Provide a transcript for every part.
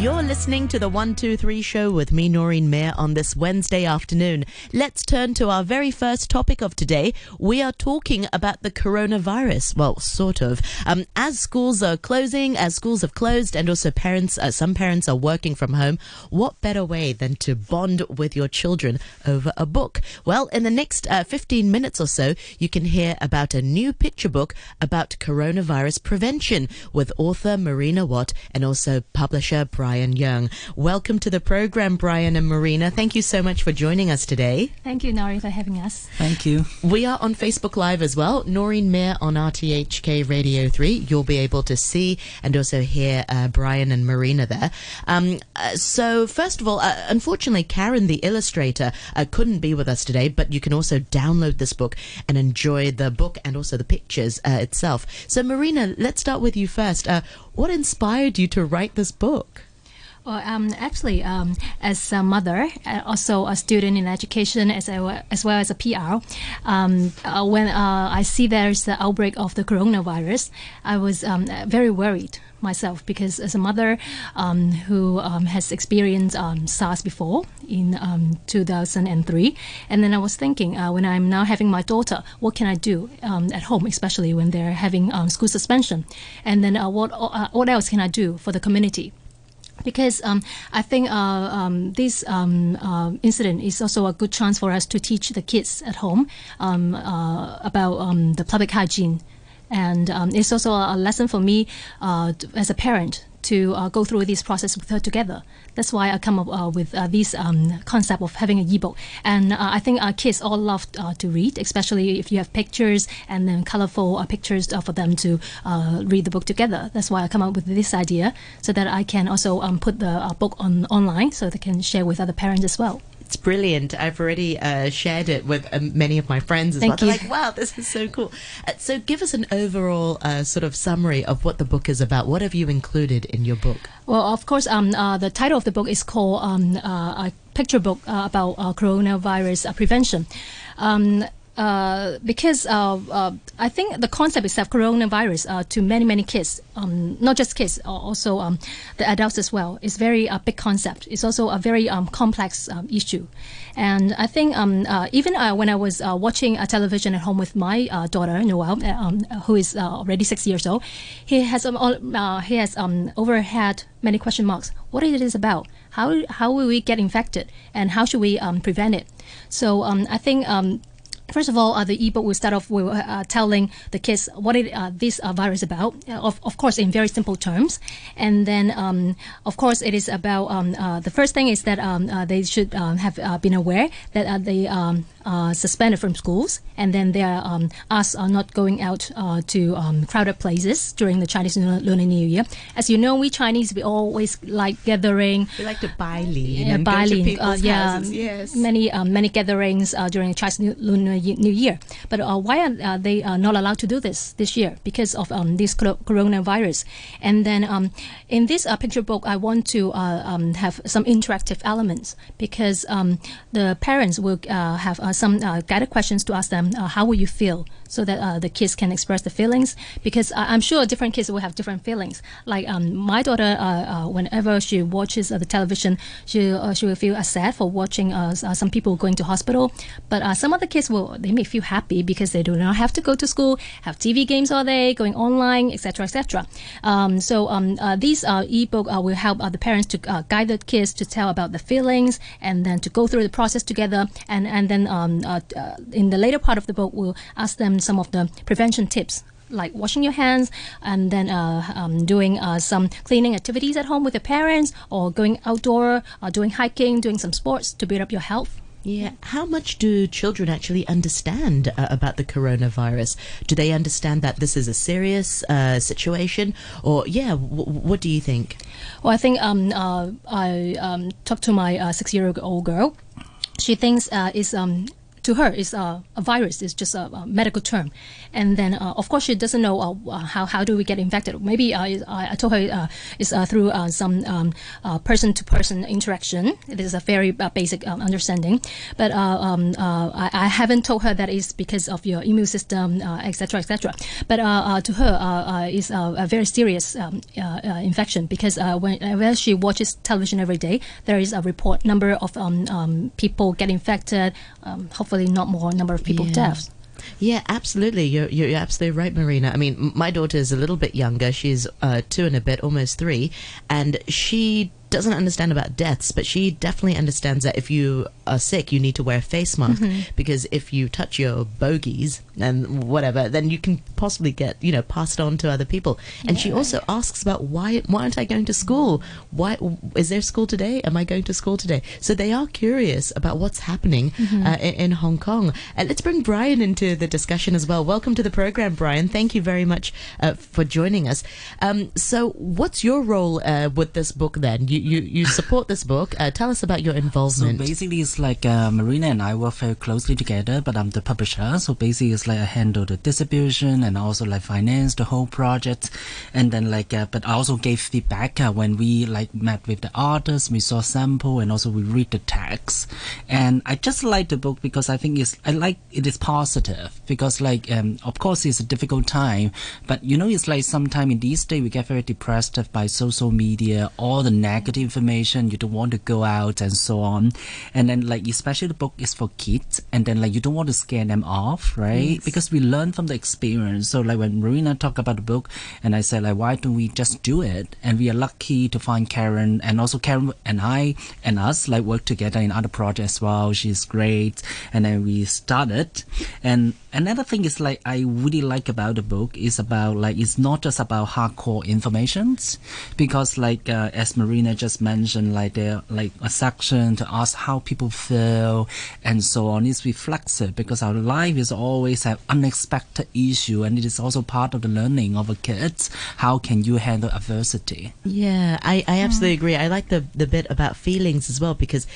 You're listening to the 123 show with me, Noreen Mayer, on this Wednesday afternoon. Let's turn to our very first topic of today. We are talking about the coronavirus. Well, sort of. Um, as schools are closing, as schools have closed, and also parents, uh, some parents are working from home, what better way than to bond with your children over a book? Well, in the next uh, 15 minutes or so, you can hear about a new picture book about coronavirus prevention with author Marina Watt and also publisher Brian Yeung. Welcome to the program, Brian and Marina. Thank you so much for joining us today. Thank you, Nori, for having us. Thank you. We are on Facebook Live as well. Noreen Mayer on RTHK Radio 3. You'll be able to see and also hear uh, Brian and Marina there. Um, uh, so, first of all, uh, unfortunately, Karen, the illustrator, uh, couldn't be with us today, but you can also download this book and enjoy the book and also the pictures uh, itself. So, Marina, let's start with you first. Uh, what inspired you to write this book? Well, um, actually, um, as a mother, uh, also a student in education, as, a, as well as a PR, um, uh, when uh, I see there's the outbreak of the coronavirus, I was um, very worried myself because as a mother um, who um, has experienced um, SARS before in um, 2003, and then I was thinking uh, when I'm now having my daughter, what can I do um, at home, especially when they're having school suspension, and then uh, what uh, what else can I do for the community? Because um, I think uh, um, this um, uh, incident is also a good chance for us to teach the kids at home um, uh, about um, the public hygiene. And um, it's also a lesson for me uh, as a parent to uh, go through this process with her together. That's why I come up uh, with uh, this um, concept of having an ebook. And uh, I think kids all love uh, to read, especially if you have pictures and then colorful uh, pictures for them to read the book together. That's why I come up with this idea so that I can also um, put the book on online so they can share with other parents as well. It's brilliant. I've already uh, shared it with um, many of my friends as Thank well. You. They're like, wow, this is so cool. Uh, so, give us an overall uh, sort of summary of what the book is about. What have you included in your book? Well, of course, um, uh, the title of the book is called um, uh, a picture book uh, about coronavirus prevention. Um, uh, because uh, uh, I think the concept itself, coronavirus, uh, to many many kids, um, not just kids, also um, the adults as well, is very uh, big concept. It's also a very um, complex um, issue, and I think um, even when I was watching a television at home with my daughter Noel, um, who is already six years old, he has he has overhead many question marks. What it is about? How how will we get infected, and how should we prevent it? So I think First of all, uh, the ebook will start off with uh, telling the kids what it, uh, this uh, virus is about, uh, of, of course, in very simple terms. And then, um, of course, it is about um, uh, the first thing is that um, they should um, have been aware that they um, uh, suspended from schools, and then they are um, asked uh, not going out uh, to um, crowded places during the Chinese Lunar New Year. As you know, we Chinese we always like gathering. We like to buy li, yeah, buy li, uh, yeah, yes. many uh, many gatherings uh, during Chinese Lunar New Year. But why are they not allowed to do this this year? Because of um, this coronavirus. And then um, in this picture book, I want to um, have some interactive elements because um, the parents will have some uh, guided questions to ask them, uh, how will you feel? So that uh, the kids can express the feelings. Because I'm sure different kids will have different feelings. Like um, my daughter, whenever she watches the television, she, she will feel sad for watching some people going to hospital. But some other kids will, they may feel happy because they do not have to go to school, have TV games all day, going online, etc., etc. Um, so um, these uh, ebook will help the parents to guide the kids to tell about the feelings and then to go through the process together and and then um, uh, uh, in the later part of the book, we'll ask them some of the prevention tips like washing your hands and then uh, um, doing uh, some cleaning activities at home with your parents or going outdoor, uh, doing hiking, doing some sports to build up your health. Yeah. How much do children actually understand uh, about the coronavirus? Do they understand that this is a serious uh, situation? Or, yeah, w- what do you think? Well, I think um, I um, talked to my six year old girl. She thinks it's um, to her is a virus is just a, a medical term, and then uh, of course she doesn't know uh, how how do we get infected. Maybe uh, I, I told her uh, it's uh, through some um, uh, person-to-person interaction. It is a very basic um, understanding, but um, I, I haven't told her that it's because of your immune system, etc., etc. Et but to her, it's a very serious um, infection because uh, when, when she watches television every day, there is a report number of um, people get infected. Um, hopefully, not more number of people Yeah. deaths. Yeah, absolutely. You're, you're you're absolutely right, Marina. I mean, my daughter is a little bit younger. She's uh, two and a bit, almost three, and she doesn't understand about deaths, but she definitely understands that if you are sick, you need to wear a face mask because if you touch your bogies and whatever, then you can possibly get you know passed on to other people. And she also asks about why why aren't I going to school? Why is there school today? Am I going to school today? So they are curious about what's happening uh, in, in Hong Kong. Uh, let's bring Brian into the discussion as well. Welcome to the program, Brian. Thank you very much uh, for joining us. Um, so, what's your role uh, with this book then? You you, you support this book. Uh, tell us about your involvement. So basically, it's like uh, Marina and I work very closely together, but I'm the publisher. So basically, it's like I handle the distribution and also like finance the whole project, and then like, uh, but I also gave feedback uh, when we like met with the artists, we saw sample, and also we read the text. And I just like the book because I think it's I like it is positive because like um, of course it's a difficult time, but you know it's like sometime in these days we get very depressed by social media, all the negative information. You don't want to go out and so on, and then like especially the book is for kids, and then like you don't want to scare them off, right? Because we learn from the experience. So like when Marina talked about the book, and I said like why don't we just do it? And we are lucky to find Karen, and also Karen and I and us like work together in other projects as well. She's great, and then we started. And another thing is like I really like about the book is about like it's not just about hardcore informations, because like uh, as Marina just mentioned, like there like a section to ask how people feel and so on. It's reflexive because our life is always have unexpected issue, and it is also part of the learning of a kids. How can you handle adversity? Yeah, I, I absolutely agree. I like the the bit about feelings as well because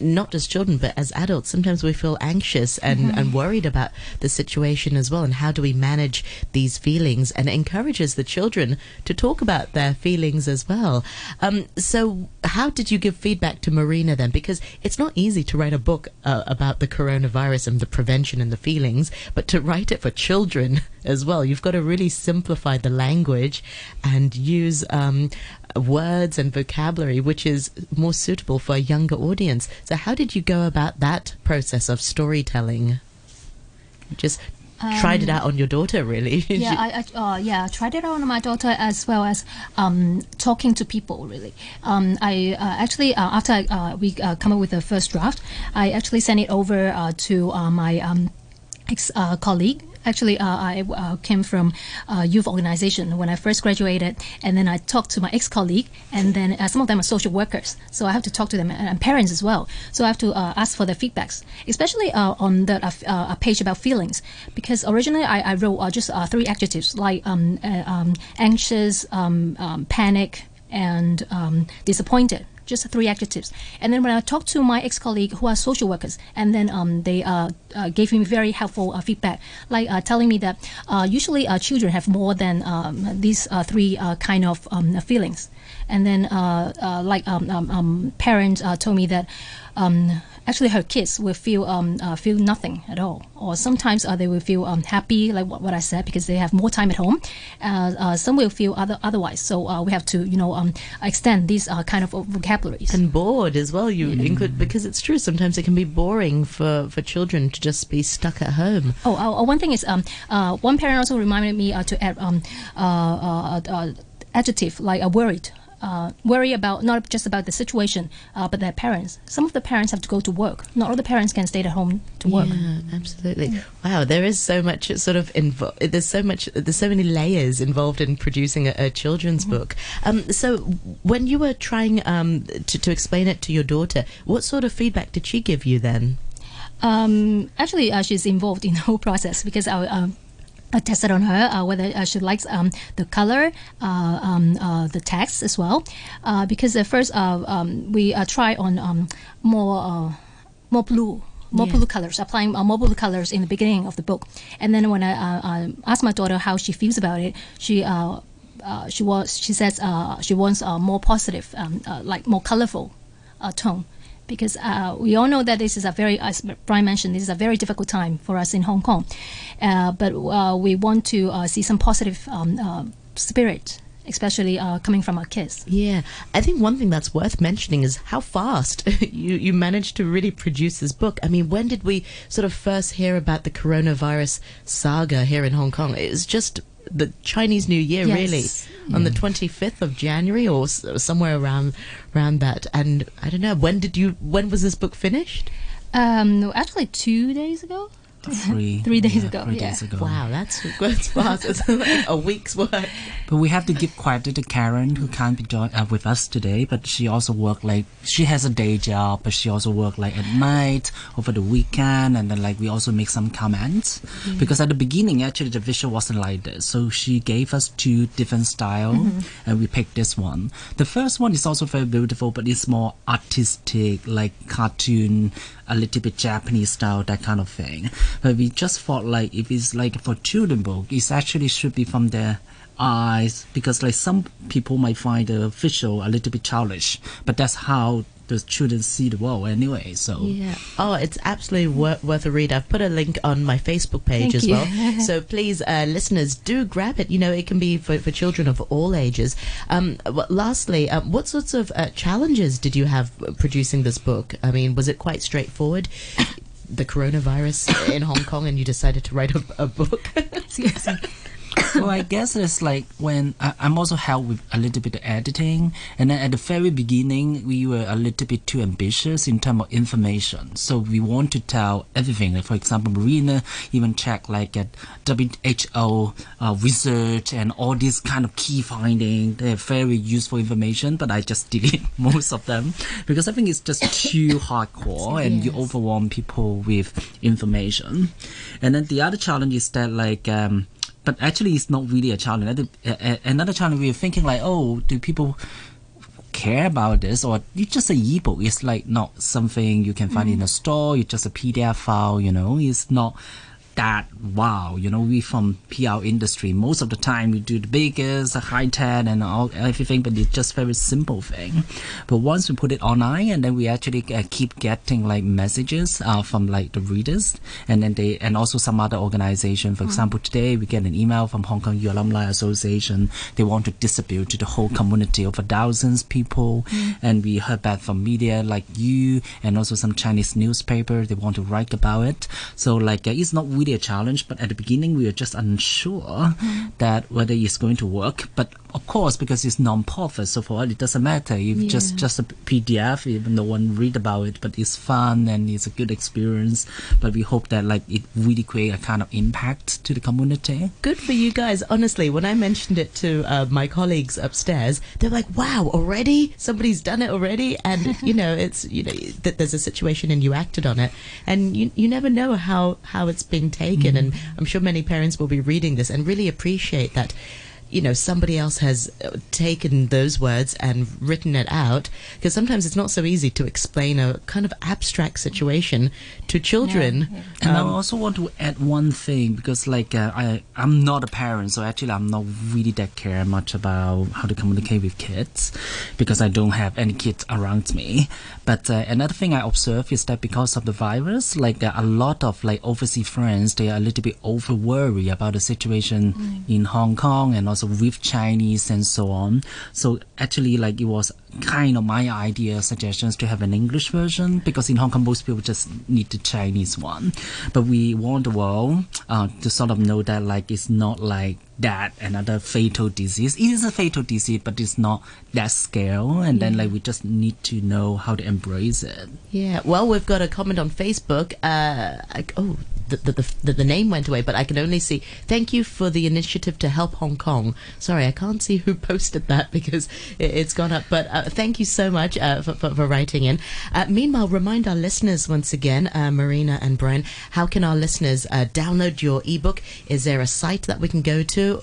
not just children, but as adults, sometimes we feel anxious and, and worried about the situation as well. And how do we manage these feelings? And encourages the children to talk about their feelings as well. Um, so, how did you give feedback to Marina then? Because it's not easy to write a book uh, about the coronavirus and the prevention and the feelings, but to write it for children as well, you've got to really simplify the language and use um, words and vocabulary which is more suitable for a younger audience. So, how did you go about that process of storytelling? Just tried it out on your daughter, really. yeah, I, I uh, yeah I tried it out on my daughter as well as um, talking to people. Really, um, I uh, actually uh, after uh, we uh, come up with the first draft, I actually sent it over uh, to uh, my um, ex uh, colleague. Actually, uh, I uh, came from uh, youth organization when I first graduated, and then I talked to my ex-colleague, and then uh, some of them are social workers, so I have to talk to them and, and parents as well. So I have to uh, ask for their feedbacks, especially uh, on the uh, uh, a page about feelings, because originally I, I wrote uh, just uh, three adjectives like um, uh, um, anxious, um, um, panic, and um, disappointed just three adjectives. And then when I talked to my ex-colleague who are social workers, and then um, they uh, uh, gave me very helpful uh, feedback, like uh, telling me that uh, usually uh, children have more than um, these three kind of um, feelings. And then like um, um, um, parents told me that actually her kids will feel um, uh, feel nothing at all, or sometimes uh, they will feel um, happy, like what, what I said, because they have more time at home. Uh, uh, some will feel other otherwise. So uh, we have to you know um, extend these uh, kind of vocabularies. and bored as well. You include because it's true. Sometimes it can be boring for for children to just be stuck at home. Oh, uh, one thing is, um, uh, one parent also reminded me uh, to add um, uh, uh, uh, adjective like uh, worried. Uh, worry about not just about the situation, uh, but their parents. Some of the parents have to go to work. Not all the parents can stay at home to work. Yeah, absolutely. Wow, there is so much sort of invo- There's so much. There's so many layers involved in producing a, a children's book. Um, so when you were trying um, to, to explain it to your daughter, what sort of feedback did she give you then? Um, actually, uh, she's involved in the whole process because I, um, I tested on her uh, whether uh, she likes um, the color, uh, um, uh, the text as well. Uh, because at first uh, um, we uh, try on um, more uh, more blue. more Yeah. blue colors, applying uh, more blue colors in the beginning of the book. And then when I uh, uh, asked my daughter how she feels about it, she uh, uh, she was she says uh, she wants a more positive, um, uh, like more colorful uh, tone. Because uh, we all know that this is a very, as Brian mentioned, this is a very difficult time for us in Hong Kong. Uh, but uh, we want to uh, see some positive um, uh, spirit, especially uh, coming from our kids. Yeah, I think one thing that's worth mentioning is how fast you you managed to really produce this book. I mean, when did we sort of first hear about the coronavirus saga here in Hong Kong? It was just the Chinese New Year, Yes. really, on the twenty fifth of January or somewhere around around that. And I don't know when did you when was this book finished? Um, no, actually, two days ago. Three, Three days yeah, ago, Three yeah. days ago. Wow, that's that's fast. It's like a week's work. But we have to give credit to Karen, who can't be join, uh, with us today. But she also work like she has a day job, but she also work like at night over the weekend, and then like we also make some comments because at the beginning actually the visual wasn't like this. So she gave us two different style, and we picked this one. The first one is also very beautiful, but it's more artistic, like cartoon, a little bit Japanese style, that kind of thing. But we just thought like if it's like for children book, it actually should be from the eyes because like some people might find the visual a little bit childish, but that's how the children see the world anyway. So Yeah. Oh, it's absolutely wor- worth a read. I've put a link on my Facebook page Thank as you. well. so please, uh, listeners, do grab it. You know, it can be for, for children of all ages. Um, well, lastly, um, what sorts of uh, challenges did you have producing this book? I mean, was it quite straightforward? The coronavirus in Hong Kong, and you decided to write a, a book. Well, I guess it's like when I, I'm also helped with a little bit of editing, and then at the very beginning we were a little bit too ambitious in terms of information. So we want to tell everything. Like for example, Marina even checked like at WHO uh, research and all these kind of key findings. They're very useful information, but I just delete most of them because I think it's just too hardcore and you overwhelm people with information. And then the other challenge is that like. Um, but actually it's not really a challenge. Another, another challenge we're thinking like, oh, do people care about this? Or it's just a ebook it's like not something you can find in mm. a store. It's just a pdf file you know? It's not that wow you know we from pr industry most of the time we do the biggest the high tech and all everything but it's just very simple thing. But once we put it online and then we actually uh, keep getting like messages uh, from like the readers and then they and also some other organization. For example today we get an email from hong kong U alumni association. They want to distribute to the whole community of thousands people. And we heard back from media like you and also some chinese newspaper. They want to write about it. So like uh, it's not really a challenge but at the beginning we were just unsure mm-hmm. that whether it's going to work. But of course because it's non-profit so for us it doesn't matter if just Yeah. just a pdf even no one read about it but it's fun and it's a good experience but we hope that like it really create a kind of impact to the community Good for you guys. Honestly, when I mentioned it to uh, my colleagues upstairs, they're like, "Wow, already? Somebody's done it already!" And you know, it's you know, that there's a situation and you acted on it, and you you never know how how it's being taken. And I'm sure many parents will be reading this and really appreciate that. You know, somebody else has uh, taken those words and written it out because sometimes it's not so easy to explain a kind of abstract situation to children. yeah. And I also want to add one thing because, like, uh, I I'm not a parent, so actually I'm not really that care much about how to communicate with kids because I don't have any kids around me. But uh, another thing I observe is that because of the virus, like uh, a lot of like overseas friends, they are a little bit over worried about the situation in Hong Kong and also with Chinese and so on. So actually, like it was kind of my idea suggestions to have an English version because in Hong Kong most people just need the Chinese one, but we want the world uh, to sort of know that like it's not like that another fatal disease. It is a fatal disease, but it's not that scale, and then like we just need to know how to embrace it. Yeah, well, we've got a comment on Facebook. Uh, I, oh, the, the, the, the name went away, but I can only see. Thank you for the initiative to help Hong Kong. Sorry, I can't see who posted that because it, it's gone up. But uh, thank you so much uh, for, for, for writing in. Uh, meanwhile, remind our listeners once again, uh, Marina and Brian, how can our listeners uh, download your ebook? Is there a site that we can go to?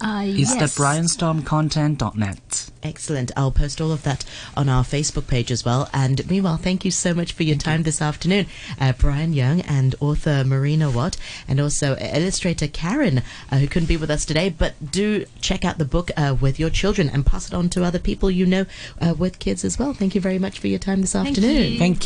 Uh, It's yes. the brianstormcontent.net. Excellent. I'll post all of that on our Facebook page as well. And meanwhile, thank you so much for your time this afternoon, uh, Brian Yeung and author Marina Watt, and also illustrator Karen, uh, who couldn't be with us today. But do check out the book uh, with your children and pass it on to other people you know uh, with kids as well. Thank you very much for your time this afternoon. Thank you. Thank